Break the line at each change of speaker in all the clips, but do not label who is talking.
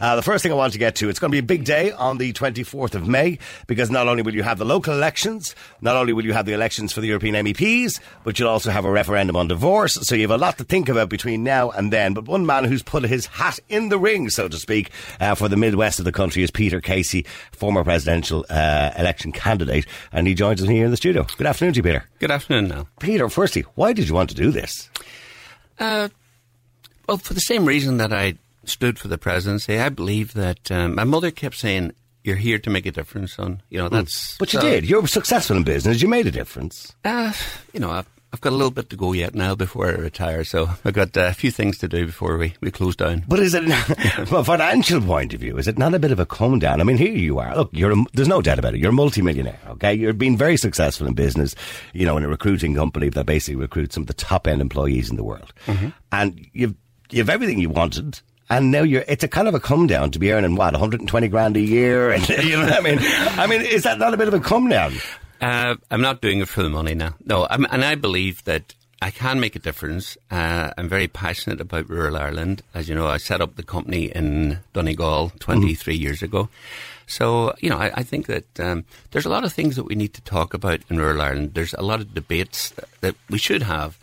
Uh, the first thing I want to get to, it's going to be a big day on the 24th of May because not only will you have the local elections, not only will you have the elections for the European MEPs, but you'll also have a referendum on divorce. So you have a lot to think about between now and then. But one man who's put his hat in the ring, so to speak, uh, for the Midwest of the country is Peter Casey, former presidential uh, election candidate. And he joins us here in the studio. Good afternoon to you, Peter.
Good afternoon, now.
Peter, firstly, why did you want to do this?
Uh, well, for the same reason that I stood for the presidency, I believe that um, my mother kept saying, "You're here to make a difference, son." You know, that's.
Hmm. But you
so,
did. You're successful in business. You made a difference.
Uh, you know, I've, I've got a little bit to go yet now before I retire, so I've got uh, a few things to do before we, we close down.
But is it, from a financial point of view, is it not a bit of a come down? I mean, here you are. Look, you're a, there's no doubt about it. You're a multimillionaire, okay? You're being very successful in business, you know, in a recruiting company that basically recruits some of the top end employees in the world. And you've, you've everything you wanted. And now you're, it's a kind of a come down to be earning what, 120 grand a year? And, you know what I mean? I mean, is that not a bit of a come down?
Uh, I'm not doing it for the money now. No, I'm, and I believe that I can make a difference. Uh, I'm very passionate about rural Ireland. As you know, I set up the company in Donegal 23 years ago. So, you know, I, I think that um, there's a lot of things that we need to talk about in rural Ireland. There's a lot of debates that, that we should have.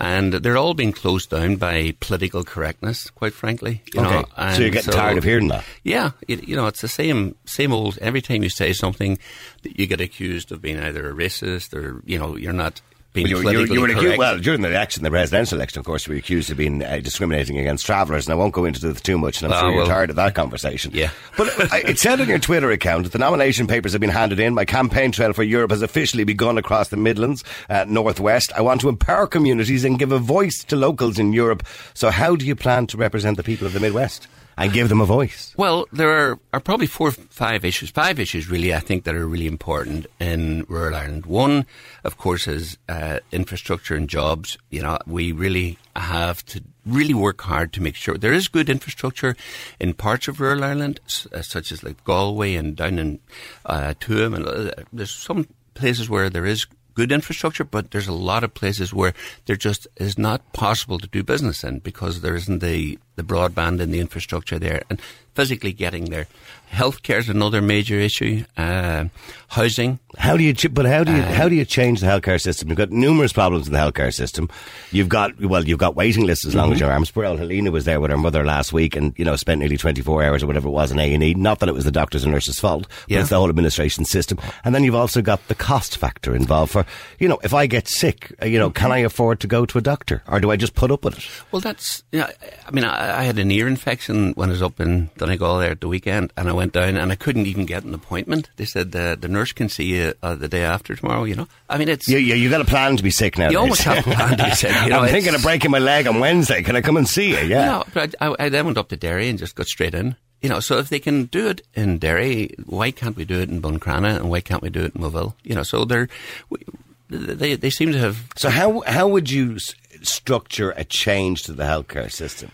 And they're all being closed down by political correctness, quite frankly. You
okay.
know,
so you're getting tired of hearing that?
yeah, it, you know, it's the same same old. Every time you say something, you get accused of being either a racist or you know you're not
Well, you, you, you were
correct.
accused, well, during the election, the presidential election, of course, you were accused of being uh, discriminating against travellers, and I won't go into this too much, and I'm
Ah,
sure you're tired of that conversation.
yeah.
But I- it said on your Twitter account that the nomination papers have been handed in. My campaign trail for Europe has officially begun across the Midlands, uh, Northwest. I want to empower communities and give a voice to locals in Europe. So, how do you plan to represent the people of the Midwest and give them a voice?
Well, there are, are probably four, five issues, five issues really, I think, that are really important in rural Ireland. One, of course, is uh, infrastructure and jobs. You know, we really have to really work hard to make sure there is good infrastructure in parts of rural Ireland, uh, such as like Galway and down in uh, Tuam. And uh, there's some places where there is good infrastructure, but there's a lot of places where there just is not possible to do business in because there isn't the, the broadband and the infrastructure there. And physically getting there. Healthcare is another major issue. Uh, housing.
How do you? ch- But how do you? how do you change the healthcare system? You've got numerous problems in the healthcare system. You've got well, you've got waiting lists as long as your arms. Poor old Helena was there with her mother last week, and you know spent nearly twenty four hours or whatever it was in A and E. Not that it was the doctors and nurses' fault, but
Yeah.
it's the whole administration system. And then you've also got the cost factor involved. For you know, if I get sick, uh, you know, can I afford to go to a doctor, or do I just put up with it?
Well, that's, yeah, I- I mean, I, I had an ear infection when I was up in Donegal there at the weekend and I went down and I couldn't even get an appointment. They said the, the nurse can see you uh, the day after tomorrow, you know. I mean, it's,
You, you, you got a plan to be sick now.
You almost have a plan to be sick, you know,
I'm thinking of breaking my leg on Wednesday. Can I come and see you? Yeah.
No, but I, I, then went up to Derry and just got straight in. You know, so if they can do it in Derry, why can't we do it in Buncrana and why can't we do it in Moville? You know, so they're, we- they, they seem to have
So how how would you structure a change to the healthcare system?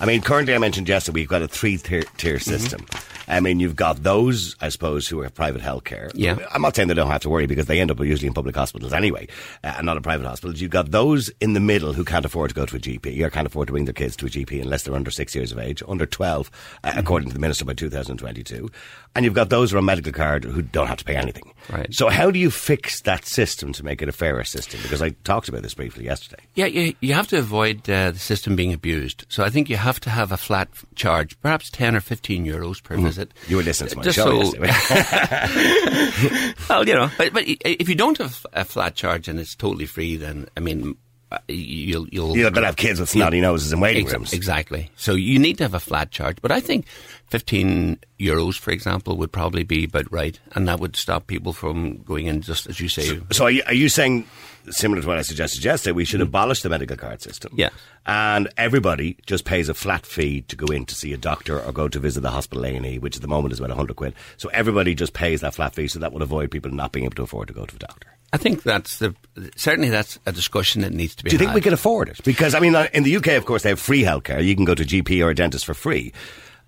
I mean, currently I mentioned yesterday we've got a three tier, tier
Mm-hmm.
I mean, you've got those, I suppose, who have private healthcare.
Yeah.
I'm not saying they don't have to worry because they end up usually in public hospitals anyway, uh, and not in private hospitals. You've got those in the middle who can't afford to go to a GP or can't afford to bring their kids to a GP unless they're under six years of age, under 12, uh,
Mm-hmm.
according to the minister by 2022. And you've got those who are on medical card who don't have to pay anything.
Right.
So how do you fix that system to make it a fairer system? Because I talked about this briefly yesterday.
Yeah, you, you have to avoid uh, the system being abused. So I think you have to have a flat charge, perhaps 10 or 15 euros per visit.
Mm-hmm. You were listening to my
Just
show
so-
yesterday.
well, you know, but, but if you don't have a flat charge and it's totally free, then, I mean, uh, you'll... you'll
to have kids with snotty noses in waiting
Ex-
rooms.
Exactly. So you need to have a flat charge. But I think 15 euros, for example, would probably be about right. And that would stop people from going in, just as you say.
So are you, are you saying, similar to what I suggested yesterday, we should abolish the medical card system?
Yeah.
And everybody just pays a flat fee to go in to see a doctor or go to visit the hospital A&E, which at the moment is about 100 quid. So everybody just pays that flat fee, so that will avoid people not being able to afford to go to a doctor.
I think that's the certainly that's a discussion that needs to be.
Do you think
had.
we can afford it? Because I mean, uh, in the UK, of course, they have free healthcare. You can go to a GP or a dentist for free.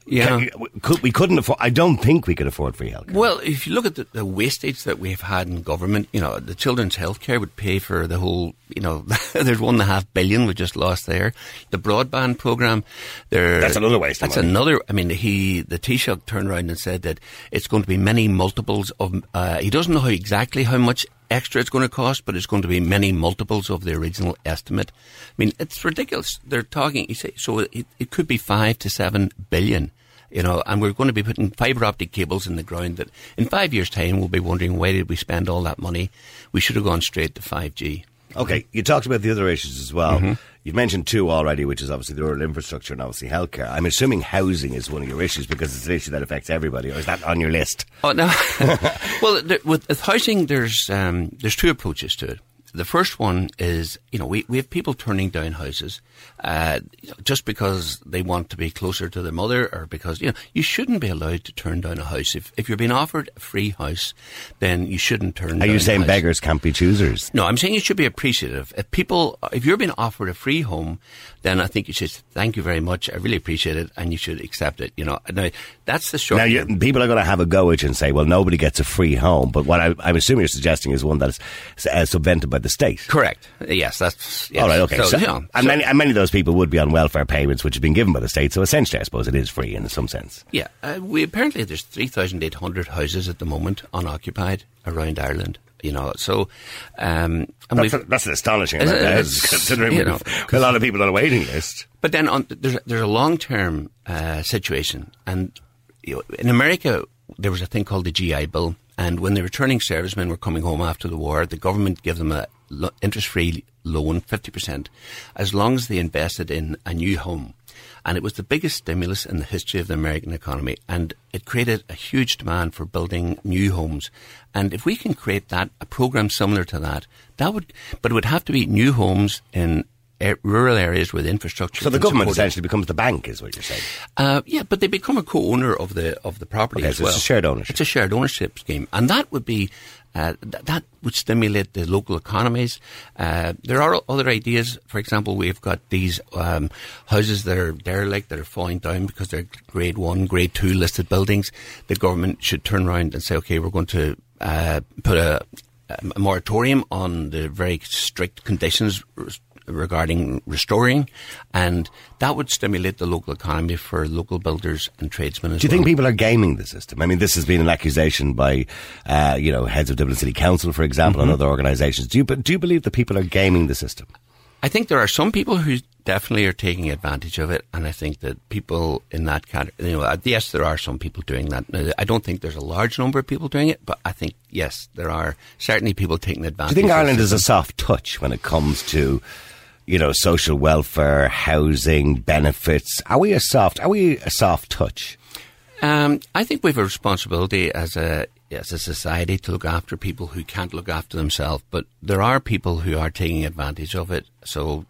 Yeah.
Could, we couldn't afford. I don't think we could afford free healthcare.
Well, if you look at the, the wastage that we've had in government, you know, the children's healthcare would pay for the whole, you know, there's one and a half billion we just lost there. The broadband program, there.
That's another waste of
That's
money.
another, I mean, he, the Taoiseach turned around and said that it's going to be many multiples of, uh, he doesn't know how exactly how much extra it's going to cost, but it's going to be many multiples of the original estimate. I mean, it's ridiculous. They're talking, you say, so it, it could be five to seven billion you know, and we're going to be putting fibre optic cables in the ground that in five years' time we'll be wondering why did we spend all that money? We should have gone straight to 5G.
Okay, you talked about the other issues as well.
Mm-hmm.
You've mentioned two already, which is obviously the rural infrastructure and obviously healthcare. I'm assuming housing is one of your issues because it's an issue that affects everybody, or is that on your list?
Oh no, well, there, with, with housing, there's um, there's two approaches to it. The first one is, you know, we, we have people turning down houses uh, just because they want to be closer to their mother or because, you know, you shouldn't be allowed to turn down a house. If, if you're being offered a free house, then you shouldn't turn
Are you saying beggars can't be choosers?
No, I'm saying you should be appreciative. If people, if you're being offered a free home, then I think you should thank you very much. I really appreciate it, and you should accept it. You know, now that's the short.
Now, you, people are going to have a go at you and say, well, nobody gets a free home. But what I, I'm assuming you're suggesting is one that is uh, subvented by the state.
Correct. Yes, that's yes.
All right, okay.
So,
So-
yeah,
and,
so-
many, and many of those people would be on welfare payments, which have been given by the state. So essentially, I suppose it is free in some sense.
Yeah, uh, we apparently there's three thousand eight hundred houses at the moment unoccupied around Ireland. You know, so um, and
That's, a, that's an astonishing amount,
it's-
considering
you know,
a lot of people on a waiting list.
But then on, there's there's a long term uh, situation, and you know, in America there was a thing called the GI Bill, and when the returning servicemen were coming home after the war, the government gave them a lo- interest free loan, fifty percent, as long as they invested in a new home. And it was the biggest stimulus in the history of the American economy, and it created a huge demand for building new homes. And if we can create that, a program similar to that, that would, but it would have to be new homes in uh, rural areas with infrastructure.
So the government essentially becomes the bank, is what you're saying.
Uh, yeah, but they become a co-owner of the of the property
Okay,
as
so it's
well.
a shared ownership.
It's a shared ownership scheme, and that would be uh, th- that would stimulate the local economies. Uh, there are other ideas. For example, we've got these um, houses that are derelict that are falling down because they're grade one, grade two listed buildings. The government should turn around and say, okay, we're going to uh, put a, a moratorium on the very strict conditions regarding restoring, and that would stimulate the local economy for local builders and tradesmen as
Do you
well.
think people are gaming the system? I mean, this has been an accusation by, uh, you know, heads of Dublin City Council, for example,
Mm-hmm.
and other organisations. Do you do you believe that people are gaming the system?
I think there are some people who definitely are taking advantage of it, and I think that people in that category, you know, uh, yes, there are some people doing that. I don't think there's a large number of people doing it, but I think yes, there are certainly people taking advantage.
Do you think Ireland is a soft touch when it comes to, you know, social welfare, housing, benefits? Are we a soft? Are we a soft touch?
Um, I think we have a responsibility as a as a society to look after people who can't look after themselves. But there are people who are taking advantage of it. So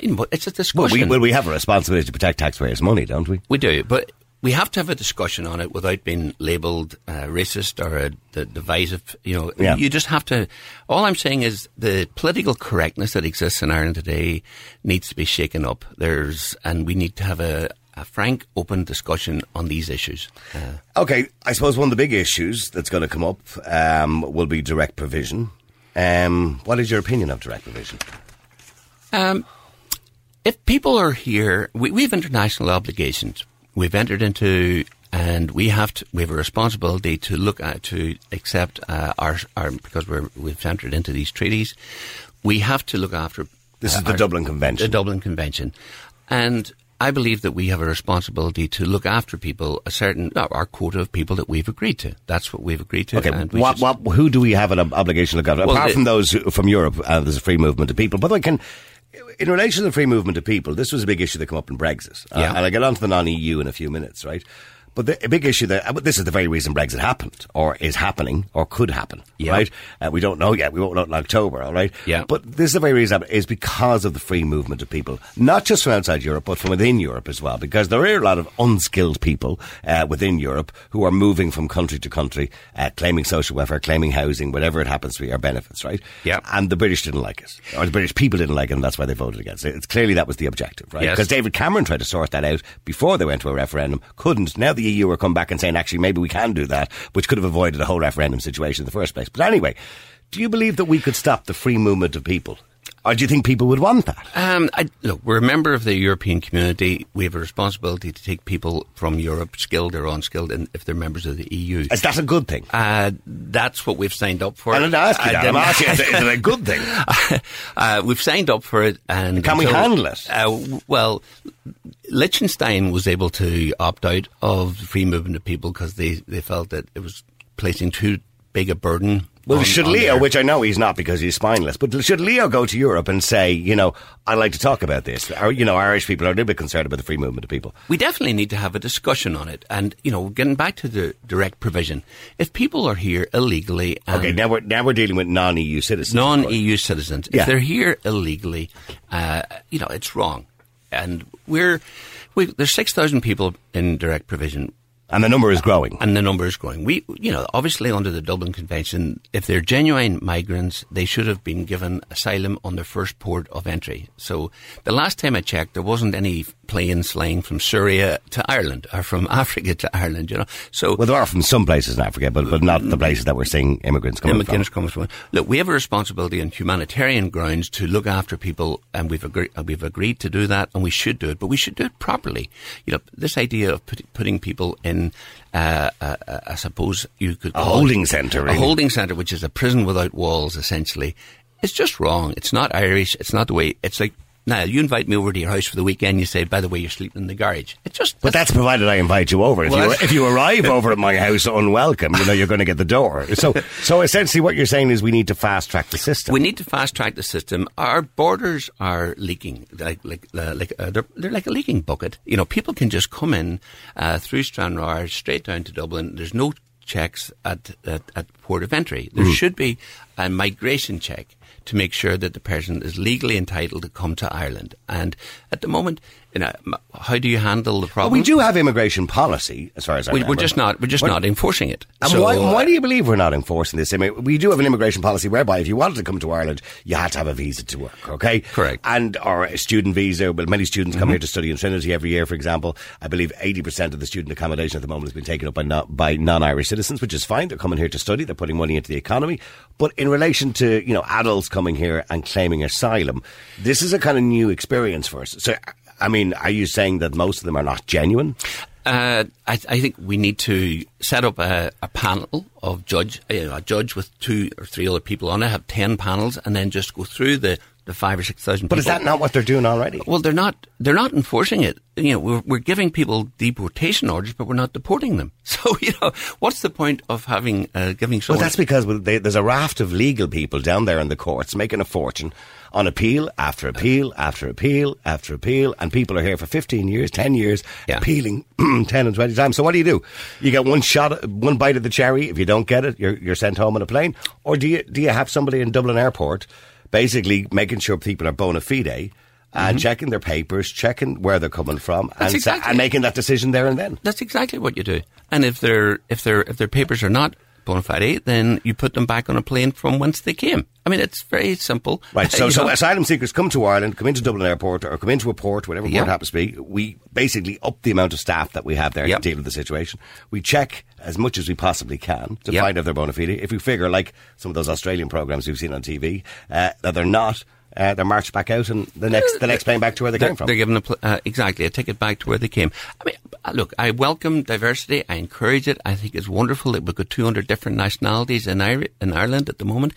you know, it's a
Mm-hmm. Well, we, well, we have a responsibility to protect taxpayers' money, don't we?
We do, but we have to have a discussion on it without being labelled uh, racist or uh, d- divisive. You know,
Yeah.
you just have to. All I'm saying is the political correctness that exists in Ireland today needs to be shaken up. There's, and we need to have a, a frank, open discussion on these issues. Uh,
Okay, I suppose one of the big issues that's going to come up um, will be direct provision. Um, what is your opinion of direct provision?
Um, if people are here, we, we have international obligations. We've entered into, and we have to, we have a responsibility to look at to accept uh, our our because we're we've entered into these treaties. We have to look after.
This
uh,
is the
our-
Dublin Convention.
The Dublin Convention, and. I believe that we have a responsibility to look after people, a certain, our quota of people that we've agreed to. That's what we've agreed to.
Okay, what, what, who do we have an obligation to look after?
Well,
Apart
the-
from those who, from Europe, uh, there's a free movement of people. But I can, in relation to the free movement of people, this was a big issue that came up in Brexit. Uh,
Yeah.
And I'll get on to the non-EU in a few minutes, right? But the a big issue that uh, this is the very reason Brexit happened, or is happening, or could happen.
Yeah.
Right? Uh, we don't know yet. We won't know in October. All right.
Yeah.
But this is the very reason is because of the free movement of people, not just from outside Europe, but from within Europe as well. Because there are a lot of unskilled people uh, within Europe who are moving from country to country, uh, claiming social welfare, claiming housing, whatever it happens to be, or benefits. Right.
Yeah.
And the British didn't like it, or the British people didn't like it, and that's why they voted against it. It's clearly that was the objective, right?
Yes.
Because David Cameron tried to sort that out before they went to a referendum, couldn't. Now the EU are come back and saying, actually, maybe we can do that, which could have avoided a whole referendum situation in the first place. But anyway, do you believe that we could stop the free movement of people? Or do you think people would want that?
Um, I, look, we're a member of the European community. We have a responsibility to take people from Europe, skilled or unskilled, and if they're members of the EU.
Is that a good thing?
Uh, that's what we've signed up for.
I didn't ask you
I
that. I'm asking, is it- is it a good thing?
uh, we've signed up for it, and
Can we handle it?
Uh, well, Liechtenstein was able to opt out of the free movement of people because they, they felt that it was placing too big a burden.
Well,
on-
should
on
Leo,
their-
which I know he's not because he's spineless, but should Leo go to Europe and say, you know, I'd like to talk about this? Or, you know, Irish people are a little bit concerned about the free movement of people.
we definitely need to have a discussion on it. And, you know, getting back to the direct provision, if people are here illegally and
Okay, now we're, now we're dealing with non-EU citizens.
non-EU citizens,
Yeah.
if they're here illegally, uh, you know, it's wrong. And we're, we, there's 6,000 people in direct provision.
And the number is growing.
And the number is growing. We, you know, obviously under the Dublin Convention, if they're genuine migrants, they should have been given asylum on their first port of entry. So the last time I checked, there wasn't any planes flying from Syria to Ireland or from Africa to Ireland, you know. So
Well, there are from some places in Africa, but, but not the places that we're seeing immigrants coming
Emma
from.
Comes from. Look, we have a responsibility on humanitarian grounds to look after people, and we've agreed uh, we've agreed to do that, and we should do it, but we should do it properly. You know, this idea of put, putting people in, uh, uh, uh, I suppose you could
A
call it-
holding centre, really.
a holding centre, which is a prison without walls, essentially. It's just wrong. It's not Irish. It's not the way. It's like. Now, you invite me over to your house for the weekend, you say, by the way, you're sleeping in the garage. It just,
But that's provided I invite you over. If,
Well,
you, if you arrive over at my house unwelcome, you know you're going to get the door. So, so essentially, what you're saying is we need to fast track the system.
We need to fast track the system. Our borders are leaking, like like uh, like uh, they're, they're like a leaking bucket. You know, people can just come in uh, through Stranraer straight down to Dublin. There's no checks at at, at port of entry. There should be a migration check to make sure that the person is legally entitled to come to Ireland. And at the moment, you know, how do you handle the problem?
we do have immigration policy, as far as I
We,
remember.
we're just not. We're just
What-
not enforcing it.
And
So,
why,
uh,
why do you believe we're not enforcing this? I mean, we do have an immigration policy whereby if you wanted to come to Ireland, you had to have a visa to work, okay?
Correct.
And, or a student visa. Well, many students come here to study in Trinity every year, for example. I believe 80% of the student accommodation at the moment has been taken up by, not, by non-Irish citizens, which is fine. They're coming here to study. They're putting money into the economy. But in relation to, you know, adults coming here and claiming asylum, this is a kind of new experience for us. So, I mean, are you saying that most of them are not genuine?
Uh, I, I think we need to set up a, a panel of judge, a judge with two or three other people on it, have ten panels, and then just go through the, the five or six thousand.
But is that not what they're doing already?
Well, they're not. They're not enforcing it. You know, we're, we're giving people deportation orders, but we're not deporting them. So, you know, what's the point of having uh, giving
Well, that's because they, there's a raft of legal people down there in the courts making a fortune on appeal after appeal after appeal after appeal, and people are here for 15 years, 10 years,
Yeah.
appealing 10 and 20 times. So what do you do? You get one shot, one bite of the cherry. If you don't get it, you're, you're sent home on a plane. Or do you, do you have somebody in Dublin Airport basically making sure people are bona fide and checking their papers, checking where they're coming from,
Mm-hmm.
And, sa- and making that decision there and then?
That's exactly what you do. And if their if their if their papers are not bona fide, then you put them back on a plane from whence they came. I mean, it's very simple.
Right, so,
You
so
know?
asylum seekers come to Ireland, come into Dublin Airport, or come into a port, whatever
Yeah.
port happens to be. We basically up the amount of staff that we have there
Yep.
to deal with the situation. We check as much as we possibly can to
Yep.
find out their bona fide. If we figure, like some of those Australian programs we've seen on TV, uh, that they're not, uh, they're marched back out and the next the next plane back to where they
they're,
came from.
They're given a pl- uh, exactly a ticket back to where they came. I mean, uh, look, I welcome diversity. I encourage it. I think it's wonderful that we've got 200 different nationalities in, Ir- in Ireland at the moment.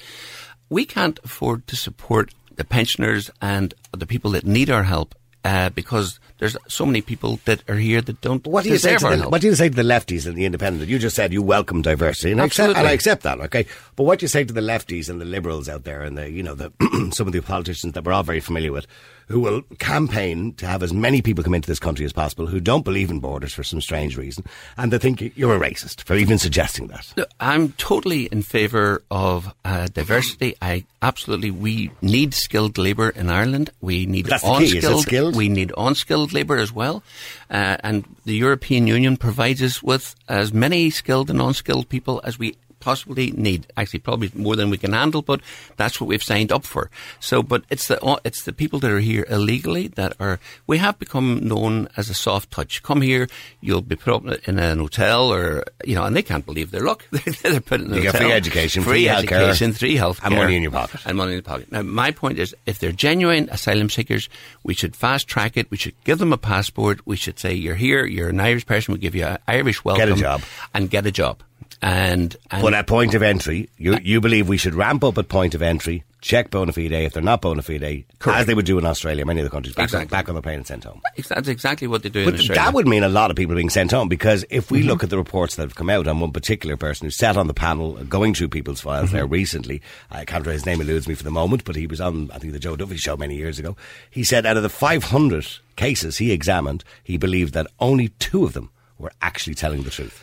We can't afford to support the pensioners and the people that need our help uh, because there's so many people that are here that don't
What do you say to the,
help.
what do you say to the lefties and the independents? You just said you welcome diversity, and I accept,
Absolutely.
and I accept that. Okay, but what do you say to the lefties and the liberals out there, and the you know the some of the politicians that we're all very familiar with, who will campaign to have as many people come into this country as possible who don't believe in borders for some strange reason, and they think you're a racist for even suggesting that.
I'm totally in favour of uh, diversity. I absolutely we need skilled labour in Ireland. We need
That's the key, is it
unskilled.
skilled?
We need unskilled labour as well, uh, and the European Union provides us with as many skilled and unskilled people as we possibly need. Actually, probably more than we can handle, but that's what we've signed up for. So, but it's the it's the people that are here illegally that are. We have become known as a soft touch. Come here, you'll be put up in an hotel, or you know, and they can't believe their luck. They're put in a
You get
hotel.
free education,
free,
free healthcare,
education, free health,
and money in your pocket.
and money in the pocket. Now, my point is, if they're genuine asylum seekers, we should fast track it. We should give them a passport. We should say, "You're here. You're an Irish person. We give you an Irish welcome.
Get a job.
and get a job." And, and
But at point of entry, you, you believe we should ramp up at point of entry, check bona fide if they're not bona fide,
Correct.
as they would do in Australia, many of the countries, back,
Exactly.
on, back on the plane and sent home.
that's exactly what they do in
But
Australia.
that would mean a lot of people being sent home because if
Mm-hmm.
we look at the reports that have come out on one particular person who sat on the panel going through people's files
Mm-hmm.
there recently, I can't remember his name eludes me for the moment, but he was on, I think, the Joe Duffy show many years ago. He said out of the 500 cases he examined, he believed that only two of them were actually telling the truth.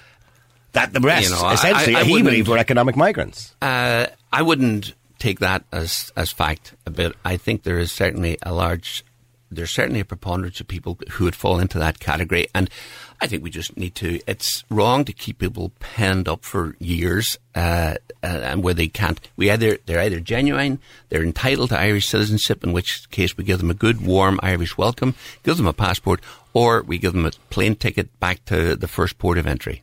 That the rest,
You know,
essentially,
I- I
he
wouldn't-
believed were economic migrants.
Uh, I wouldn't take that as as fact, but I think there is certainly a large, there's certainly a preponderance of people who would fall into that category, and I think we just need to. It's wrong to keep people penned up for years, uh, uh, and where they can't. We either they're either genuine, they're entitled to Irish citizenship, in which case we give them a good, warm Irish welcome, give them a passport, or we give them a plane ticket back to the first port of entry.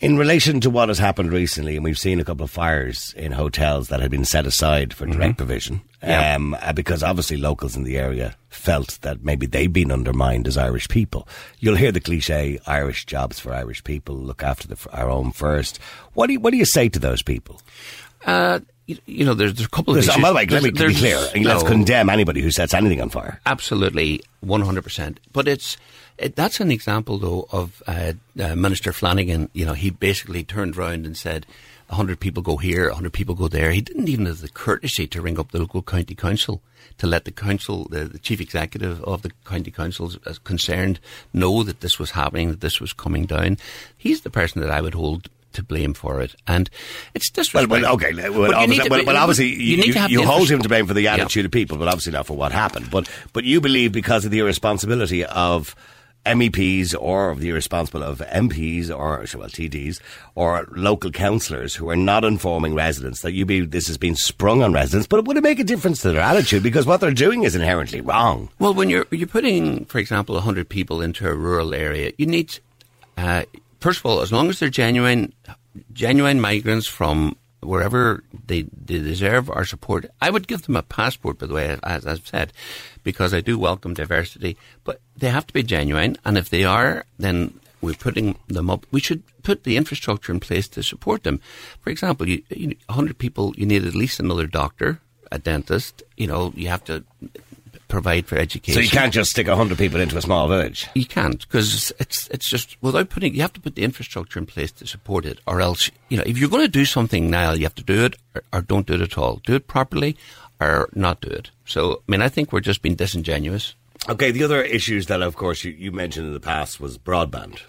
In relation to what has happened recently, and we've seen a couple of fires in hotels that had been set aside for direct provision,
Mm-hmm. Yeah.
um, uh, because obviously locals in the area felt that maybe they'd been undermined as Irish people. You'll hear the cliche Irish jobs for Irish people, look after the, our own first. What do you, what do you say to those people?
Uh, you, you know, there's, there's a couple of
There's,
issues.
by the way, let me be clear.
there's-
Let's condemn anybody who sets anything on fire.
Absolutely, 100%. But it's it, that's an example, though, of uh, uh, Minister Flanagan. You know, he basically turned round and said, "100 people go here, 100 people go there." He didn't even have the courtesy to ring up the local county council to let the council, the, the chief executive of the county council, as concerned, know that this was happening, that this was coming down. He's the person that I would hold. To blame for it, and it's
Well,
disrespectful.
well, okay. Well,
But you
obviously,
to-
well, well, obviously, you,
need to have
you hold him to blame for the
Yeah.
attitude of people, but obviously not for what happened. But but you believe because of the irresponsibility of MEPs or the irresponsible of MPs or well TDs or local councillors who are not informing residents that you be this has been sprung on residents, but it would it make a difference to their attitude because what they're doing is inherently wrong?
Well, when you're you're putting, for example, hundred people into a rural area, you need, uh, first of all, as long as they're genuine, genuine migrants from wherever they, they deserve our support, I would give them a passport. By the way, as I've said, because I do welcome diversity, but they have to be genuine, and if they are, then we're putting them up. We should put the infrastructure in place to support them. For example, you, you 100 people, you need at least another doctor, a dentist. You know, you have to provide for education.
So you can't just stick hundred people into a small village.
You can't because it's it's just without putting. You have to put the infrastructure in place to support it, or else you know if you're going to do something now, you have to do it or, or don't do it at all. Do it properly, or not do it. So I mean, I think we're just being disingenuous.
Okay, the other issues that, of course, you, you mentioned in the past was broadband.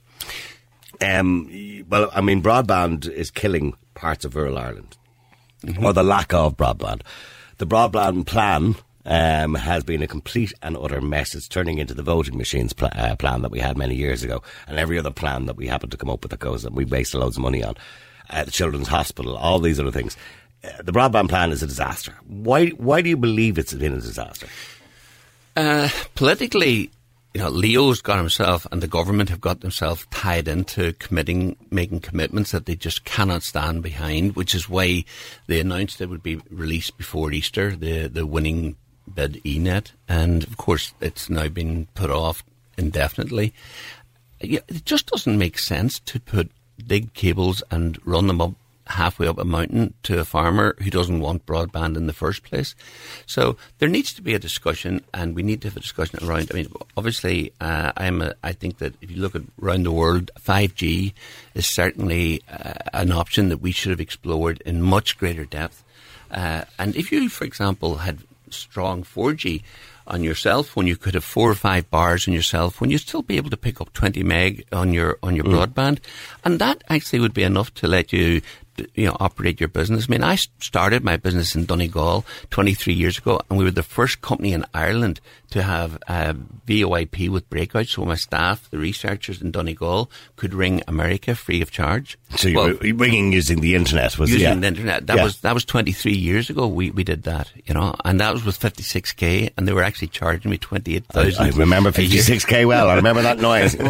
Um, well, I mean, broadband is killing parts of rural Ireland, or the lack of broadband. The broadband plan um, has been a complete and utter mess. It's turning into the voting machines pl- uh, plan that we had many years ago, and every other plan that we happen to come up with that goes that we wasted loads of money on. Uh, the Children's Hospital, all these other things. Uh, the broadband plan is a disaster. Why? Why do you believe it's been a disaster?
Uh, politically, you know, Leo's got himself and the government have got themselves tied into committing, making commitments that they just cannot stand behind, which is why they announced it would be released before Easter, the, the winning bid ENET. And of course, it's now been put off indefinitely. It just doesn't make sense to put dig cables and run them up halfway up a mountain to a farmer who doesn't want broadband in the first place. So there needs to be a discussion, and we need to have a discussion around. I mean, obviously, uh, I'm. A, I think that if you look at around the world, 5G is certainly uh, an option that we should have explored in much greater depth. Uh, and if you, for example, had strong 4G on yourself when you could have four or five bars on yourself when. You'd still be able to pick up 20 meg on your on your mm. broadband, and that actually would be enough to let you you know, operate your business. I mean, I started my business in Donegal 23 years ago, and we were the first company in Ireland to have uh, VoIP with breakouts. So my staff, the researchers in Donegal, could ring America free of charge.
So you
Well,
were ringing using the internet, was it?
using
Yeah.
the internet. That
Yeah.
was that was 23 years ago. We we did that, you know, and that was with 56k, and they were actually charging me 28,000.
I remember 56k well. I remember that noise. Do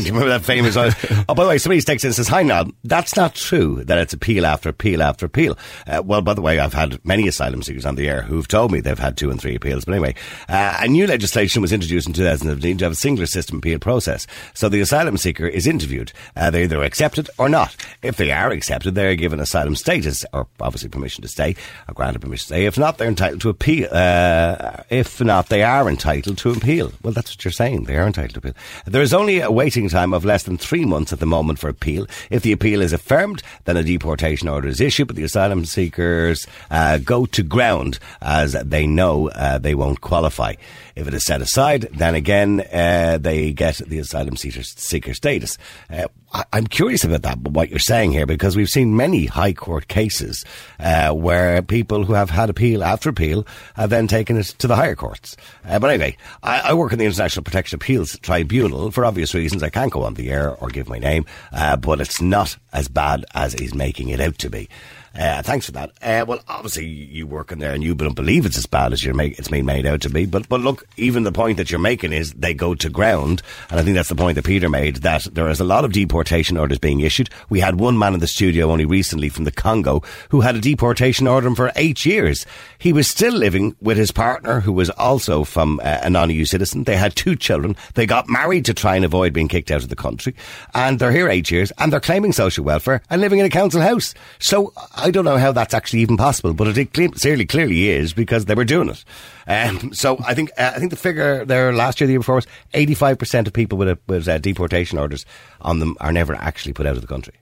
you remember that famous noise? Oh, by the way, somebody texts in and says, Hi, Nob. That's not true that it's appeal after appeal after appeal. Uh, well, by the way, I've had many asylum seekers on the air who've told me they've had two and three appeals. But anyway, uh, a new legislation was introduced in 2015 to have a singular system appeal process. So the asylum seeker is interviewed. Uh, they're either accepted or not. If they are accepted, they're given asylum status, or obviously permission to stay, or granted permission to stay. If not, they're entitled to appeal. Uh, if not, they are entitled to appeal. Well, that's what you're saying. They are entitled to appeal. There is only a waiting time of less than three months at the moment for appeal. If the appeal is affirmed, then a deportation order is issued, but the asylum seekers uh, go to ground as they know uh, they won't qualify. If it is set aside, then again uh, they get the asylum seeker, status. Uh, I'm curious about that, what you're saying here, because we've seen many high court cases uh, where people who have had appeal after appeal have then taken it to the higher courts. Uh, but anyway, I, I work in the International Protection Appeals Tribunal for obvious reasons. I can't go on the air or give my name, uh, but it's not as bad as he's making it out to be. Uh, thanks for that. Uh, well, obviously you work in there and you don't believe it's as bad as you're make, it's being made out to be. But but look, even the point that you're making is they go to ground, and I think that's the point that Peter made that there is a lot of deportation orders being issued. We had one man in the studio only recently from the Congo who had a deportation order for eight years. He was still living with his partner, who was also from uh, a non-EU citizen. They had two children. They got married to try and avoid being kicked out of the country, and they're here eight years, and they're claiming social welfare and living in a council house. So I don't know how that's actually even possible, but it clearly clearly is because they were doing it. Um, so I think uh, I think the figure there last year, the year before was eighty five percent of people with a, with uh, deportation orders on them are never actually put out of the country,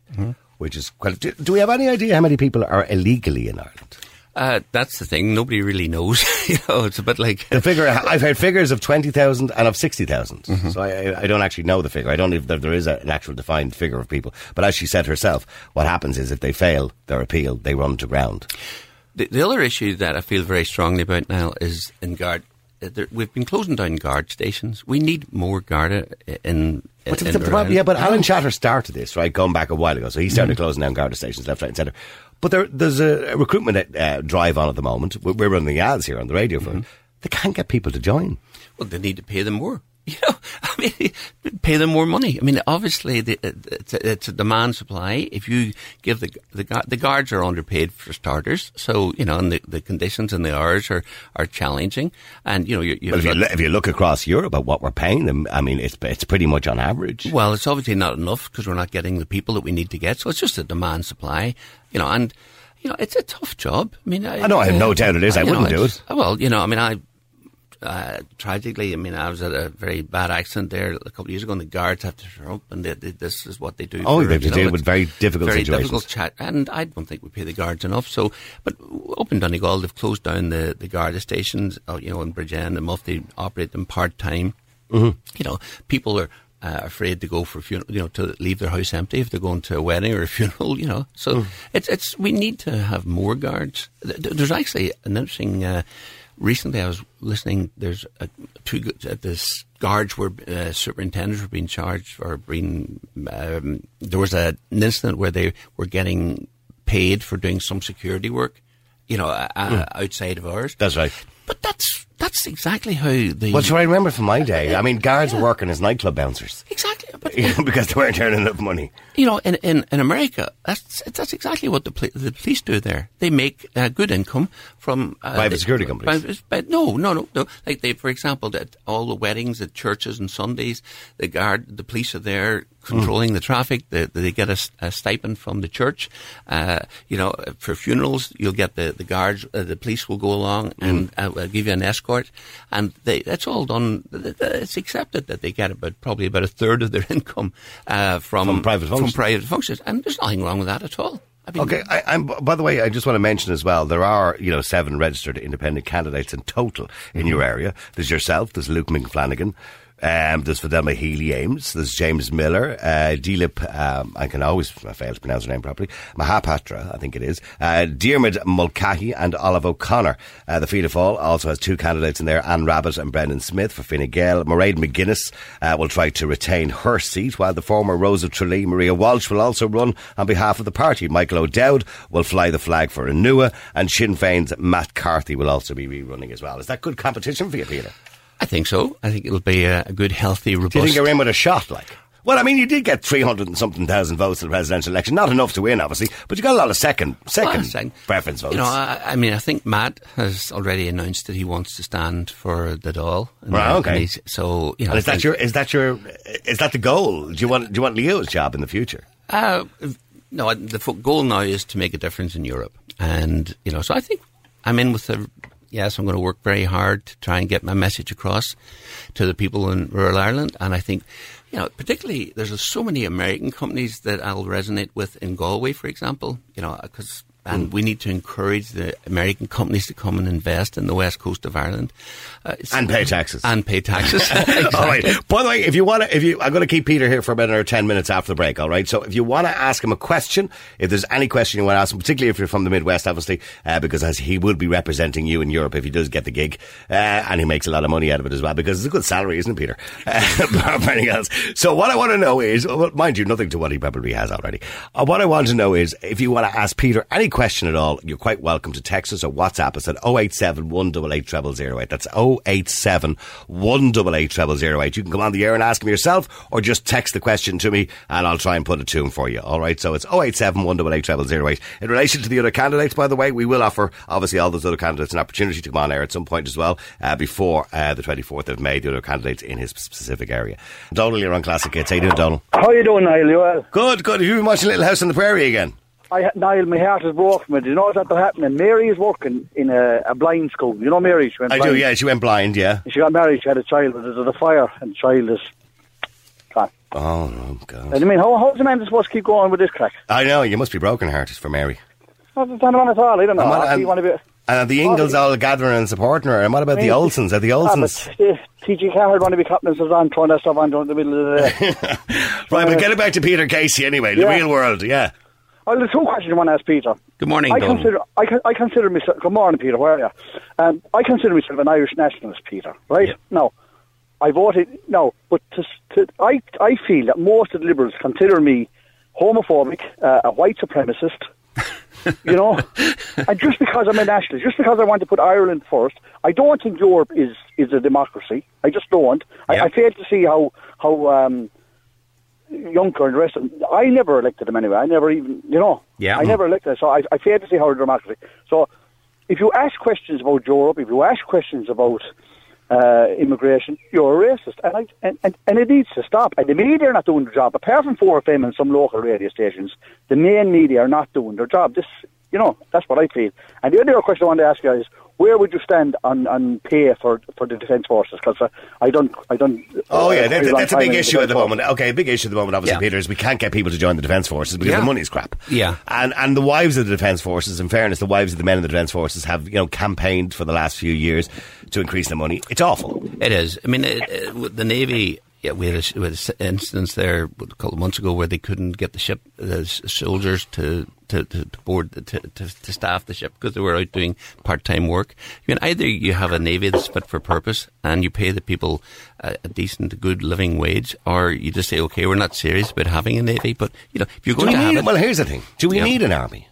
which is quite. Do, do we have any idea how many people are illegally in Ireland?
Uh, that's the thing. Nobody really knows. you know, it's a bit like
The figure I've heard figures of twenty thousand and of sixty So I, I- don't actually know the figure. I don't know if there, there is a, an actual defined figure of people. But as she said herself, what happens is if they fail their appeal, they run to ground.
The, the other issue that I feel very strongly about now is in guard. uh, There, we've been closing down guard stations. We need more Garda i- in.
But
in,
the- the problem- yeah, but Alan Shatter started this, right, going back a while ago. So he started closing down Garda stations left, right, and centre. But there, there's a, recruitment uh, drive on at the moment. We're, we're running the ads here on the radio for it. They can't get people to join.
Well, they need to pay them more. You know, I mean, pay them more money. I mean, obviously, uh, the, it's, a, it's a demand supply. If you give the the the guards are underpaid for starters, so you know, and the, the conditions and the hours are, are challenging. And you know, you, you've
Well, if you,
got-
lo- if you look across Europe at what we're paying them, I mean, it's, it's pretty much on average.
Well, it's obviously not enough because we're not getting the people that we need to get. So it's just a demand supply, you know, and, you know, it's a tough job. I mean,
I know, I have no doubt it is. I
you
wouldn't do it.
Well, you know, I mean, I, uh, tragically, I mean, I was at a very bad accident there a couple of years ago and the guards have to show up and they, they, this is what they do.
Oh, they have to deal with very difficult
very
situations.
difficult chat. And I don't think we pay the guards enough. So, but up in Donegal, they've closed down the, the Garda stations, uh, you know, in Bridgend and Muff, they operate them part time.
Mm-hmm.
You know, people are uh, afraid to go for funeral, you know, to leave their house empty if they're going to a wedding or a funeral, you know. So
Mm.
it's it's we need to have more guards. Th- th- There's actually an interesting. Uh, recently, I was listening. There's a, two uh, this guards were uh, superintendents were being charged or being. Um, there was a, an incident where they were getting paid for doing some security work, you know, uh, uh, outside of ours.
That's right.
But that's that's exactly how the.
Well, sure, I remember from my day. I mean, guards were working as nightclub bouncers
exactly. But
because they weren't earning enough money.
you know, in, in, in America, that's that's exactly what the the police do there. They make a good income from uh,
Private
the-
security companies.
private- but no, no, no, no. Like they, for example, at all the weddings at churches and Sundays, the guard, the police are there controlling the traffic. They, they get a stipend from the church. Uh, you know, for funerals, you'll get the the guards, uh, the police will go along and uh, will give you an escort, and they, that's all done. It's accepted that they get about probably about a third of their income uh, from
From private functions.
From private functions, and there's nothing wrong with that at all. I mean,
Okay, I, I'm, by the way, I just want to mention as well, there are, you know, seven registered independent candidates in total in mm-hmm. your area. There's yourself, there's Luke McFlanagan, um, there's Fidelma Healy Eames, there's James Miller, uh, Dilip, um, I can always fail to pronounce her name properly, Mahapatra, I think it is, uh, Diarmid Mulcahy and Olive O'Connor. Uh, the Fianna Fáil also has two candidates in there, Anne Rabbitte and Brendan Smith for Fine Gael. Mairead McGuinness uh, will try to retain her seat, while the former Rosa Tralee, Maria Walsh, will also run on behalf of the party. Michael O'Dowd will fly the flag for Aontú, and Sinn Féin's Matt Carthy will also be rerunning as well. Is that good competition for you, Peter?
I think so. I think it'll be a, a good, healthy, robust.
Do you think you're in with a shot, like? Well, I mean, you did get 300 and something thousand votes in the presidential election. Not enough to win, obviously, but you got a lot of second, second
Well, second-
preference votes.
You know, I, I mean, I think Matt has already announced that he wants to stand for the. And,
Right, okay.
so you know,
is that your, is that your, is that the goal? Do you want, do you want Leo's job in the future?
Uh, no, the goal now is to make a difference in Europe, and you know, so I think I'm in with the. Yes, I'm going to work very hard to try and get my message across to the people in rural Ireland, and I think, you know, particularly there's so many American companies that I'll resonate with in Galway, for example. You know, because and we need to encourage the American companies to come and invest in the west coast of Ireland uh,
And pay taxes.
and pay taxes.
All right. By the way, if you want to, if you, I'm going to keep Peter here for about another 10 minutes after the break, all right? So if you want to ask him a question, if there's any question you want to ask him, particularly if you're from the Midwest, obviously, uh, because as he will be representing you in Europe if he does get the gig, uh, and he makes a lot of money out of it as well, because it's a good salary, isn't it, Peter? Anything else. So what I want to know is, well, mind you, nothing to what he probably has already. Uh, what I want to know is, if you want to ask Peter any question at all, you're quite welcome to text us or WhatsApp us at 087 188 0008. That's 087 188 0008. You can come on the air and ask him yourself or just text the question to me and I'll try and put it to him for you. All right. So it's 087 188 0008. In relation to the other candidates, by the way, we will offer obviously all those other candidates an opportunity to come on air at some point as well uh, before uh, the 24th of May, the other candidates in his specific area. Donald, you're on Classic Hits. How you doing, Donald?
How you doing, Niall? You well?
Good, good. Have you been watching Little House on the Prairie again?
I, Niall, my heart is broken. You know what's happening? Mary is working in a, a blind school. You know Mary? She went
I
blind.
do, yeah. She went blind, yeah.
She got married. She had a child, but there's a fire, and the child is. gone.
Oh, no, God.
And I mean, how, how's the man supposed to keep going with this crack?
I know, you must be broken-hearted for Mary.
Not the on at all. I don't know.
And what- and-
want to be.
And the Ingalls all gathering and supporting her. And what about the Olsons? Are the
Ah,
Olsons?
TG Cahard want to be captain, so on throwing that stuff on during the middle of the day.
right, but get it back to Peter Casey anyway. The
Yeah.
real world, yeah.
Oh, there's two questions I want to ask Peter.
Good morning,
I consider I, I consider myself. Good morning, Peter. Where are you? Um, I consider myself an Irish nationalist, Peter. Right? No, I voted no, but to, to, I I feel that most of the Liberals consider me homophobic, uh, a white supremacist. you know, and just because I'm a nationalist, just because I want to put Ireland first, I don't think Europe is is a democracy. I just don't. I, I fail to see how how. Um, Juncker and the rest of them, I never elected them anyway. I never even, you know,
Yeah.
I never elected them. So I, I fail to see how democracy. So if you ask questions about Europe, if you ask questions about uh, immigration, you're a racist. And, I, and, and, and it needs to stop. And the media are not doing their job. Apart from 4FM and some local radio stations, the main media are not doing their job. This, you know, that's what I feel. And the other question I want to ask you is, where would you stand on, on pay for for the defence forces? Because uh, I don't, I don't.
Oh,
uh,
yeah, that's, that's a big
any
issue at the
defence
moment. Okay, a big issue at the moment, obviously,
Yeah.
Peter, is we can't get people to join the Defence Forces because
Yeah.
the money's crap.
Yeah.
And and the wives of the Defence Forces, in fairness, the wives of the men in the Defence Forces have, you know, campaigned for the last few years to increase the money. It's awful.
It is. I mean, it, it, the Navy. Yeah, we had, a, we had an instance there a couple of months ago where they couldn't get the ship, the soldiers to to, to, board the, to, to, to staff the ship because they were out doing part time work. I mean, either you have a navy that's fit for purpose and you pay the people a, a decent, good living wage, or you just say, okay, we're not serious about having a navy. But you know, if you're
Do
going
we
to have
need,
it,
well, here's the thing. Do we
Yeah.
need an army?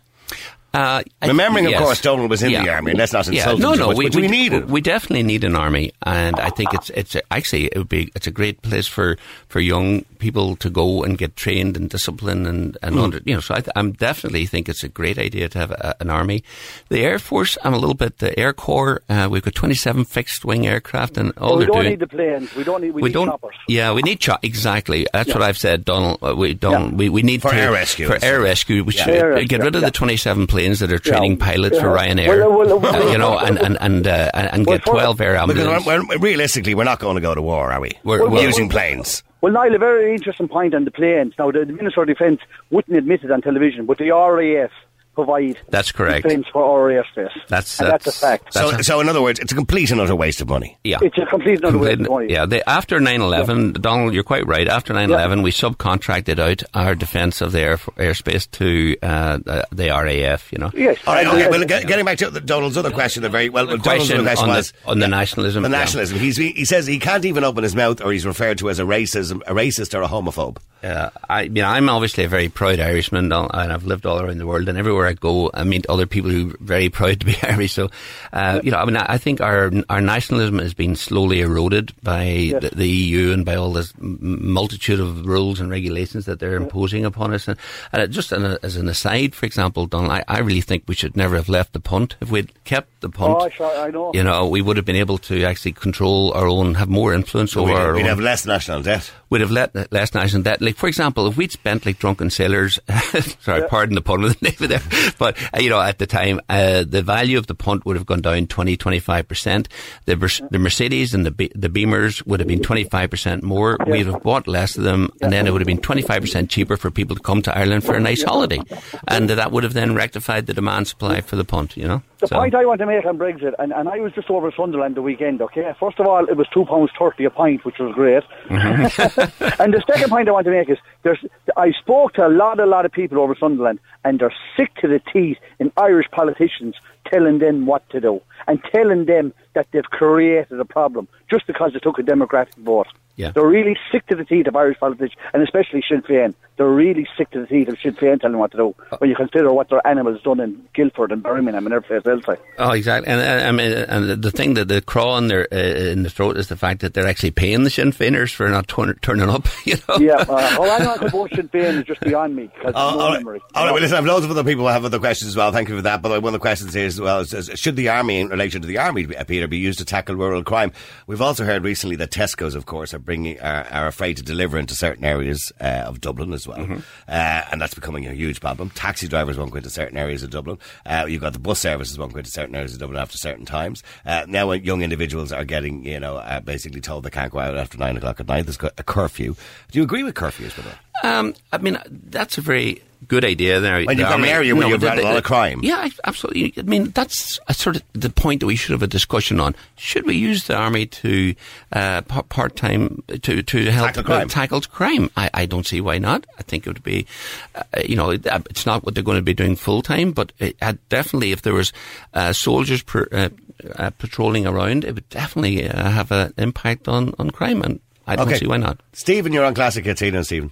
Uh,
Remembering, of
yes.
course, Donald was in the army, and let's not
Yeah.
insult
no,
him too
no,
much,
we,
but do we need it?
We definitely need an army, and I think it's it's actually it would be it's a great place for, for young people to go and get trained and disciplined and and
Hmm.
under, you know. So I th- I'm definitely think it's a great idea to have a, an army. The Air Force, I'm a little bit the Air Corps. Uh, we've got 27 fixed wing aircraft, and all
we
they're
don't
doing.
need the planes. We don't need. We,
we
need
don't.
choppers.
Yeah, we need cho- exactly. That's what I've said, Donald. Uh, we don't.
Yeah.
We, we need
For
to,
air rescue
For
and
air rescue, we
Yeah.
should
Air rescue,
get rid of
yeah.
the 27 planes that are training
Yeah.
pilots for Ryanair.
Well, well, well,
uh, you know, and and and, uh, and, and
Well,
get 12 air
Because
ambulances.
we're, we're, realistically, we're not going to go to war, are we?
We're-
We're
well-
using planes.
Well, Niall, a very interesting point on the planes. Now, the Minister of Defence wouldn't admit it on television, but the RAF provide
That's correct.
planes for our airspace.
That's-
and that's,
that's-
a fact.
So,
That's a-
so in other words, it's a complete and utter waste of money.
yeah.
it's a complete another way of
Complete-
doing it.
yeah, they, after 9-11, Donald, you're quite right. After 9-11, we subcontracted out our defence of the air, airspace to uh, the, the RAF, you know.
Yes.
All right, okay,
uh,
well, get, getting back to the, Donald's other question, the very well,
The
Donald's
question
other question
on,
was
the, on the nationalism.
the
yeah.
nationalism. He's, he says he can't even open his mouth, or he's referred to as a racism, a racist or a homophobe.
Uh, I, mean, I'm obviously a very proud Irishman, uh, and I've lived all around the world. And everywhere I go, I meet other people who are very proud to be Irish. So, uh, you know, I mean, I I think our our nationalism has been slowly eroded by the, the EU and by all this multitude of rules and regulations that they're imposing upon us. And, and just an, as an aside, for example, Donald, I, I really think we should never have left the punt. If we'd kept the punt,
Oh, sure, I know.
you know, we would have been able to actually control our own, have more influence over
We'd,
our
we'd
own
have less national debt.
We'd have let less national debt. Like, for example, if we'd spent like drunken sailors, sorry, pardon the pun with the name of there, but, uh, you know, at the time, uh, the value of the punt would have gone down 20, 25%. The, the Mercedes and the, Be- the Beamers would have been 25% more. We'd have bought less of them, and then it would have been 25% cheaper for people to come to Ireland for a nice holiday. And that would have then rectified the demand supply for the punt, you know?
The
So-
point I want to make on Brexit, and, and I was just over Sunderland the weekend, okay? First of all, it was £2.30 a pint, which was great.
Mm-hmm.
and the second point I want to make is there's, I spoke to a lot, a lot of people over Sunderland, and they're sick to the teeth in Irish politicians telling them what to do and telling them that they've created a problem just because they took a democratic vote.
Yeah.
They're really sick to the teeth of Irish politics, and especially Sinn Féin. They're really sick to the teeth of Sinn Féin telling them what to do when you consider what their animals done in Guildford and Birmingham and every place else. Like.
Oh, exactly. And uh, I mean, and the- the thing that the craw in their uh, in the throat is the fact that they're actually paying the Sinn Féiners for not turn, turning up. You know.
Yeah, uh, oh, I know I could vote Sinn Féin is just beyond me because
Oh,
no
all right,
memory.
all right, well, listen, I have loads of other people who have other questions as well. Thank you for that. But one of the questions here as well is, is should the army, in relation to the army, uh, Peter, be used to tackle rural crime? We've also heard recently that Tesco's, of course, are bringing are, are afraid to deliver into certain areas uh, of Dublin as well,
Mm-hmm.
uh, and that's becoming a huge problem. Taxi drivers won't go into certain areas of Dublin. Uh, you've got the bus services won't go into certain areas of Dublin after certain times. Uh, now, when young individuals are getting, you know, uh, basically told they can't go out after nine o'clock at night. There's got a curfew. Do you agree with curfews, by the way?
Um, I mean, that's a very good idea. There,
When you've got an area where you've got a lot of crime.
Yeah, absolutely. I mean, that's a sort of the point that we should have a discussion on. Should we use the army to uh, part time to to help
Tackle crime.
Tackle crime? I, I don't see why not. I think it would be, uh, you know, uh, it's not what they're going to be doing full time, but it, uh, definitely if there was uh, soldiers per, uh, uh, patrolling around, it would definitely uh, have an impact on on crime, and I don't
Okay.
see why not.
Stephen, you're on Classic Hits. How you Stephen?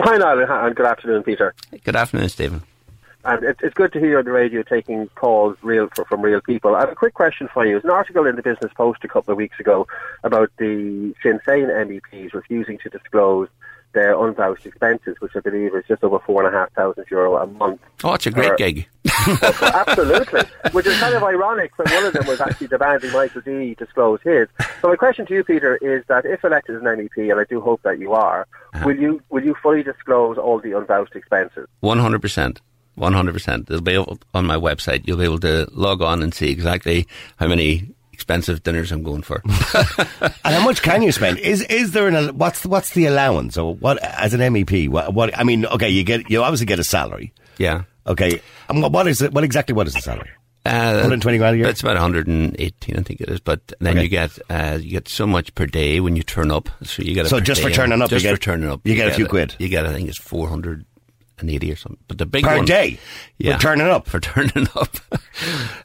Hi, Niall, and good afternoon, Peter.
Good afternoon, Stephen.
And it, it's good to hear you on the radio taking calls real for, from real people. I have a quick question for you. There's an article in the Business Post a couple of weeks ago about the Sinn Féin MEPs refusing to disclose their unvouched expenses, which I believe is just over four and a half thousand euro a month.
Oh, it's a great
Or-
gig.
Absolutely. Which is kind of ironic when one of them was actually demanding Michael D disclose his. So my question to you, Peter, is that if elected as an MEP, and I do hope that you are, uh-huh. will you will you fully disclose all the unvouched expenses?
One hundred percent. One hundred percent. They'll be on my website. You'll be able to log on and see exactly how many expensive dinners I'm going for.
And how much can you spend? Is is there an what's what's the allowance or what as an MEP? What, what I mean, okay, you get you obviously get a salary.
yeah.
Okay, and what, what is it? What exactly what is the salary?
Uh,
120 grand a year?
It's about 118, I think it is. But then
Okay.
you get uh, you get so much per day when you turn up. So you get a
So just for turning up, you
just
get-
for turning up,
you get a few quid.
You get I think it's 480 or something. But the big
Per
one,
day?
yeah,
For turning up?
for turning up.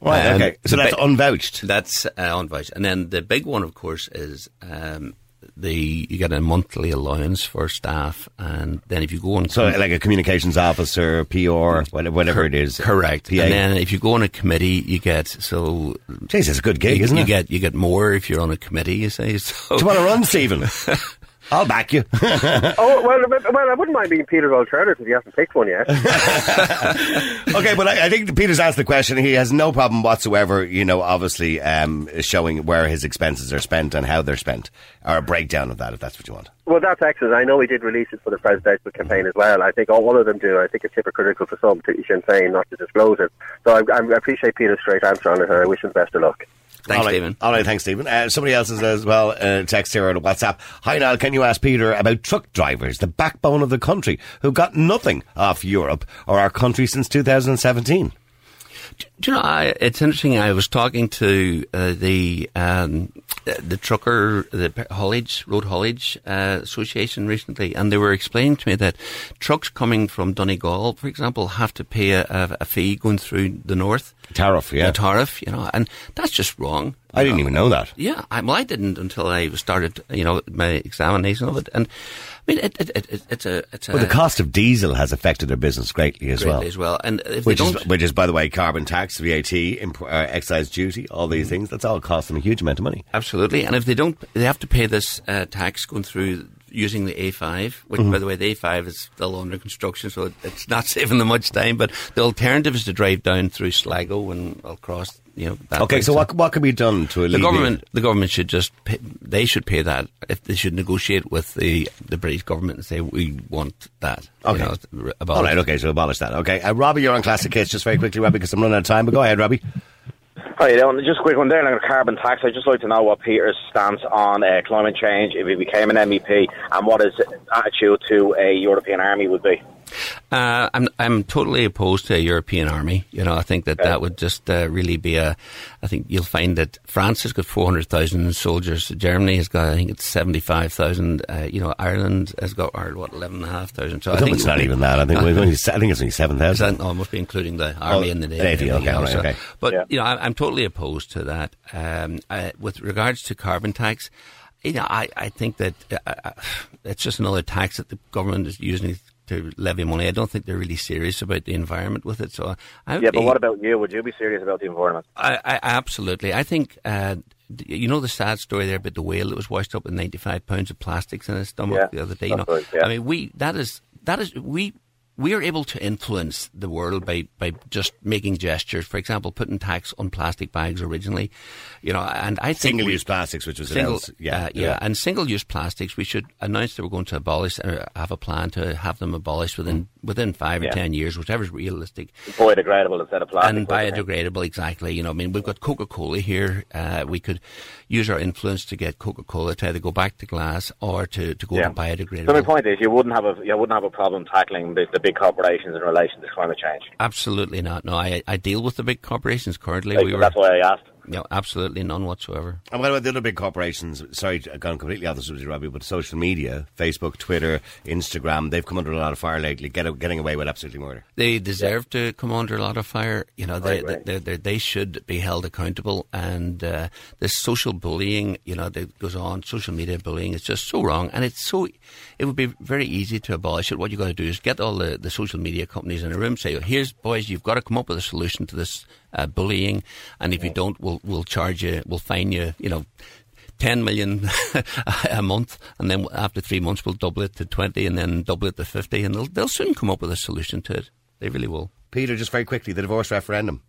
Right,
Um,
okay, so that's
bi-
unvouched.
That's uh, unvouched. And then the big one, of course, is um, the you get a monthly allowance for staff, and then if you go on
So, like a communications officer, PR, whatever, whatever it is.
correct,
PA.
and then if you go on a committee, you get so
Jeez, it's a good gig,
you,
isn't
you
it?
You get you get more if you're on a committee. You say so.
Do you want to run, Stephen? I'll back you.
Oh well, well, I wouldn't mind being Peter's alternative. If he hasn't picked one yet.
okay, but I, I think Peter's asked the question. He has no problem whatsoever, you know, obviously um, showing where his expenses are spent and how they're spent, or a breakdown of that, if that's what you want.
Well, that's excellent. I know he did release it for the presidential campaign as well. I think all one of them do. I think it's hypocritical for some, to Sinn Féin, not to disclose it. So I, I appreciate Peter's straight answer on it, and I wish him best of luck.
Thanks,
All right.
Stephen.
All right, thanks, Stephen. Uh, somebody else is as well. Uh, text here on WhatsApp. Hi, Niall. Can you ask Peter about truck drivers, the backbone of the country, who got nothing off Europe or our country since 2017?
Do you know, I, it's interesting. I was talking to uh, the um, the trucker, the haulage road haulage uh, association recently, and they were explaining to me that trucks coming from Donegal, for example, have to pay a, a, fee going through the north.
Tariff, yeah.
A tariff, you know, and that's just wrong.
I didn't even know that.
Yeah, I, well, I didn't until I started, you know, my examination of it, and mean, it, it, it, it, it's a, it's a
Well, the cost of diesel has affected their business greatly as well.
as well, and if
Which
they
is, which is, by the way, carbon tax, VAT, imp- uh, excise duty, all these
Mm-hmm.
things. That's all cost them a huge amount of money.
Absolutely, and if they don't, they have to pay this uh, tax going through using the A5. Which,
Mm-hmm.
by the way, the A5 is still under construction, so it, it's not saving them much time. But the alternative is to drive down through Sligo and across, you know. That
Okay,
way.
so what what can be done to
The government, the government should just pay, they should pay that. If they should negotiate with the the British government and say we want that. you
Okay.
know, about
All right, okay, so abolish that. Okay, uh, Robbie, you're on Classic Hits. Just very quickly, Robbie, because I'm running out of time. But go ahead, Robbie.
Hi, Dylan. Just a quick one there on the carbon tax. I'd just like to know what Peter's stance on uh, climate change, if he became an MEP, and what his attitude to a European army would be.
Uh, I'm I'm totally opposed to a European army. You know, I think that that would just uh, really be a. I think you'll find that France has got four hundred thousand soldiers. Germany has got I think it's seventy five thousand. Uh, you know, Ireland has got or what eleven and a half thousand. So I,
I think
think
it's not
be-
even that. I think, we're only, I think it's only seven thousand.
Is
thousand.
that, oh, must be including the army
Oh,
and the navy.
Navy,
and everything
okay, all
else,
right,
so-
okay.
But
Yeah.
you know, I, I'm totally opposed to that. Um, uh, with regards to carbon tax, you know, I, I think that uh, uh, it's just another tax that the government is using to levy money. I don't think they're really serious about the environment with it. So I
Yeah, but
be-
what about you? Would you be serious about the environment?
I, I absolutely. I think uh, you know the sad story there about the whale that was washed up with ninety five pounds of plastics in its stomach
Yeah,
the other day. You know,
right, yeah.
I mean, we that is that is we. We are able to influence the world by, by just making gestures. For example, putting tax on plastic bags originally, you know, and I think
Single-use plastics, which was
Single,
announced. Yeah,
uh, yeah, and single-use plastics. We should announce that we're going to abolish, or have a plan to have them abolished within within five or ten years, whichever's realistic
Biodegradable instead of plastic.
and biodegradable, exactly. You know, I mean, we've got Coca Cola here. Uh, we could use our influence to get Coca Cola to either go back to glass or to, to go
Yeah.
to biodegradable.
So my point is, you wouldn't have a you wouldn't have a problem tackling the, the big corporations in relation to climate change.
Absolutely not. No, I, I deal with the big corporations currently.
Like,
we were,
that's why I asked.
No, absolutely none whatsoever.
And what about the other big corporations? Sorry, I've gone completely off the subject, Robbie, but social media, Facebook, Twitter, Instagram, they've come under a lot of fire lately, get, getting away with absolutely murder.
They deserve to come under a lot of fire. You know, they,
Right, right.
They, they, they should be held accountable. And uh, this social bullying, you know, that goes on, social media bullying, it's just so wrong. And it's so, it would be very easy to abolish it. What you've got to do is get all the, the social media companies in a room, say, here's, boys, you've got to come up with a solution to this uh, bullying. And if you don't, we'll, we'll charge you, we'll fine you, you know, 10 million a month, and then after three months, we'll double it to 20 and then double it to 50, and they'll, they'll soon come up with a solution to it. They really will.
Peter, just very quickly, the divorce referendum.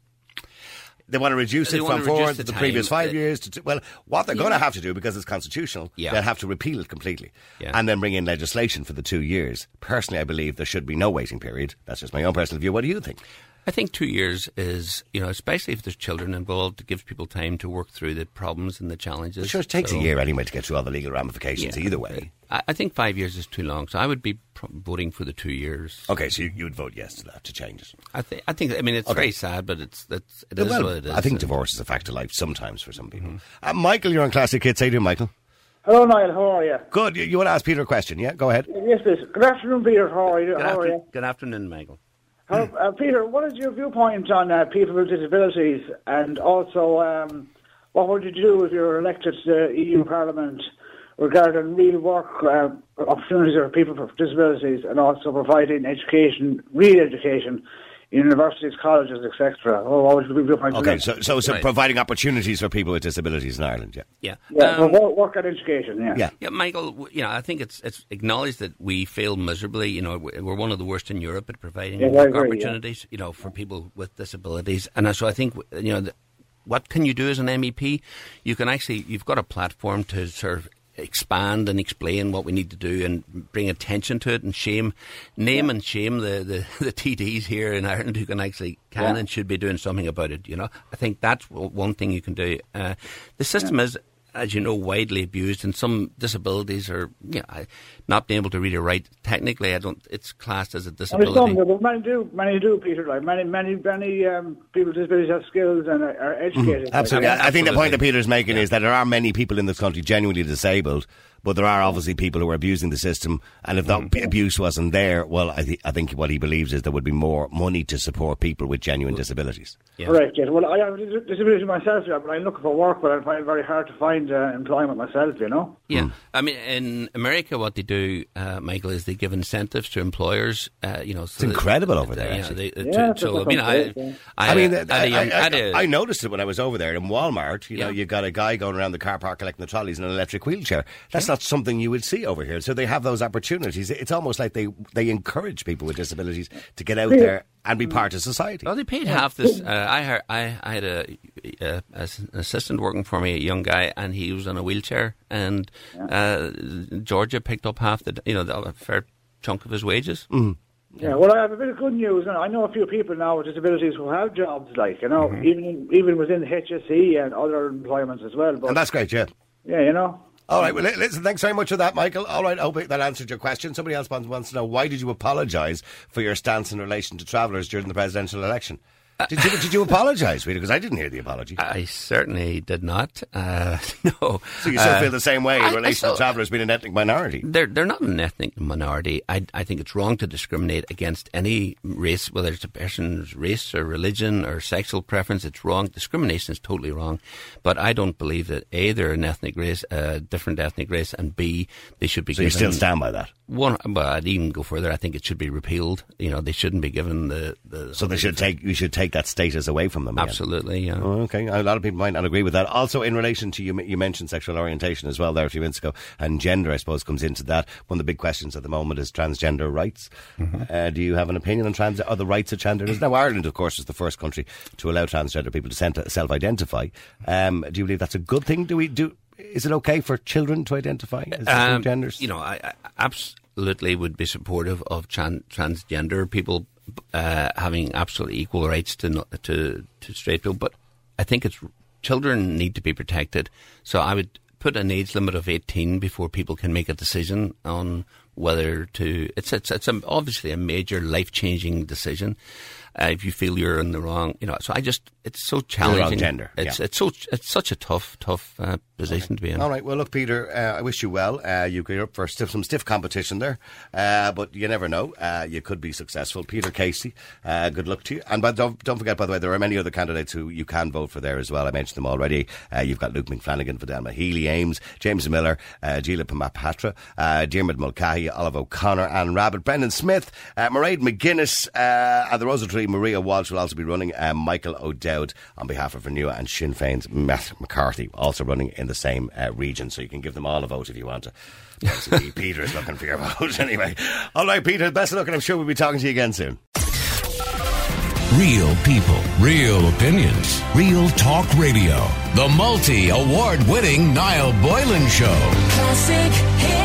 They want to reduce
They
it from
to
four
the
the, previous five years to two. Well, what they're going to have to do because it's constitutional,
Yeah.
they'll have to repeal it completely,
Yeah.
and then bring in legislation for the two years. Personally, I believe there should be no waiting period. That's just my own personal view. What do you think?
I think two years is, you know, especially if there's children involved, it gives people time to work through the problems and the challenges.
Sure, it takes
So,
a year anyway to get through all the legal ramifications.
yeah.
Either way.
I, I think five years is too long, so I would be pro- voting for the two years.
Okay, so you, you would vote yes to that to change it.
I think. I think. I mean, it's
Okay.
very sad, but it's that's it is
well,
what it is.
I think divorce is a fact of life sometimes for some people. Uh, Michael, you're on Classic Hits. How do you doing, Michael?
Hello, Niall. How are you?
Good. You, you want to ask Peter a question? Yeah, go ahead.
Yes, please. Good afternoon, Peter. How are you?
Good,
How are you?
good afternoon, Michael.
How, uh, Peter, what is your viewpoint on uh, people with disabilities, and also um, what would you do if you were elected to the EU Parliament regarding real work uh, opportunities for people with disabilities and also providing education, real education, universities, colleges, etc. Oh, what would be your
Okay, so so, so
Right.
providing opportunities for people with disabilities in Ireland. Yeah.
Yeah.
yeah,
Um,
work, work and education. Yeah.
Yeah.
Yeah, Michael. You know, I think it's it's acknowledged that we fail miserably. You know, we're we're one of the worst in Europe at providing
Yeah,
work
agree, yeah.
opportunities. You know, for people with disabilities, and so I think you know, the, what can you do as an MEP? You can actually you've got a platform to sort of expand and explain what we need to do and bring attention to it and shame, name and shame the, the, the TDs here in Ireland who can actually can
Yeah.
and should be doing something about it. You know, I think that's one thing you can do. Uh, the system is as you know, widely abused, and some disabilities are, yeah, I- not being able to read or write. Technically, I don't. It's classed as a disability.
some, but many do, many do, Peter. Like many, many, many um, people with disabilities have skills and are, are educated. like,
Absolutely.
and-
I I think the point that Peter's making is that there are many people in this country genuinely disabled, but there are obviously people who are abusing the system. And if that abuse wasn't there, well, I, th- I think what he believes is there would be more money to support people with genuine disabilities.
Yeah.
Correct, yes. Well, I have a disability myself, yeah, but I'm looking for work, but I find it very hard to find uh, employment myself, you know?
Yeah, I mean, in America, what they do, uh, Michael, is they give incentives to employers. Uh, you know, so
It's incredible over there,
You know,
actually.
they, uh,
Yeah,
to, so I mean, I. I,
I mean, I,
had a young-
I-
had a-
I noticed it when I was over there in Walmart. You know,
Yeah.
you got a guy going around the car park collecting the trolleys in an electric wheelchair. That's not something you would see over here. So they have those opportunities. It's almost like they, they encourage people with disabilities to get out there and be part of society.
Well, they paid half this. Uh, I heard, I, I had a, a, as an assistant working for me, a young guy, and he was in a wheelchair, and uh, Georgia picked up half the, you know, the, a fair chunk of his wages.
Mm.
Yeah, well, I have a bit of good news. and I know a few people now with disabilities who have jobs, like, you know,
Mm-hmm.
even even within HSE and other employments as well. But,
And that's great, yeah.
yeah, you know.
All right, well, listen, thanks very much for that, Michael. All right, I hope that answered your question. Somebody else wants, to know why did you apologise for your stance in relation to travellers during the presidential election? Did you, did you apologise, Peter? Because I didn't hear the apology.
I certainly did not. Uh, no.
So you still
Uh,
feel the same way in
I- I
relation
still-
to travellers being an ethnic minority?
They're they're not an ethnic minority. I I think it's wrong to discriminate against any race, whether it's a person's race or religion or sexual preference. It's wrong. Discrimination is totally wrong. But I don't believe that a they're an ethnic race, a different ethnic race, and b they should be.
So you
given
still stand by that?
one. But I'd even go further. I think it should be repealed. You know, they shouldn't be given the the.
So they should take you should take that status away from them. again.
absolutely. Yeah.
Oh, okay, a lot of people might not agree with that. Also, in relation to you, you mentioned sexual orientation as well there a few minutes ago, and gender, I suppose, comes into that. One of the big questions at the moment is transgender rights. Uh, do you have an opinion on trans or the rights of transgenders? Now, Ireland, of course, is the first country to allow transgender people to self-identify. Um, do you believe that's a good thing? Do we do? Is it okay for children to identify as different
Um,
genders?
You know, I, I absolutely would be supportive of tran- transgender people uh, having absolutely equal rights to, to to straight people, but I think it's children need to be protected. So I would put an age limit of eighteen before people can make a decision on whether to. It's it's it's a, obviously a major life changing decision. Uh, if you feel you're in the wrong, you know, so I just it's so challenging.
gender,
It's
yeah.
it's so it's such a tough tough uh, position to be in.
All right. Well, look, Peter. Uh, I wish you well. Uh, you you're up for stiff, some stiff competition there, uh, but you never know. Uh, you could be successful. Peter Casey. Uh, good luck to you. And don't don't forget, by the way, there are many other candidates who you can vote for there as well. I mentioned them already. Uh, you've got Luke Ming Flanagan, Fidelma Healy, Eames, James Miller, uh, Dilip Mahapatra, uh, Diarmid Mulcahy, Olive O'Connor, Anne Rabbitte, Brendan Smith, uh, Mairead McGuinness, and the Rosal Tree. Maria Walsh will also be running. Michael O'Dowd on behalf of Renua and Sinn Féin's Matt McCarthy also running in the same uh, region. So you can give them all a vote if you want to. Obviously, Peter is looking for your vote anyway. All right, Peter, best of luck, and I'm sure we'll be talking to you again soon.
Real people, real opinions, real talk radio. The multi award winning Niall Boylan Show.
Classic hits.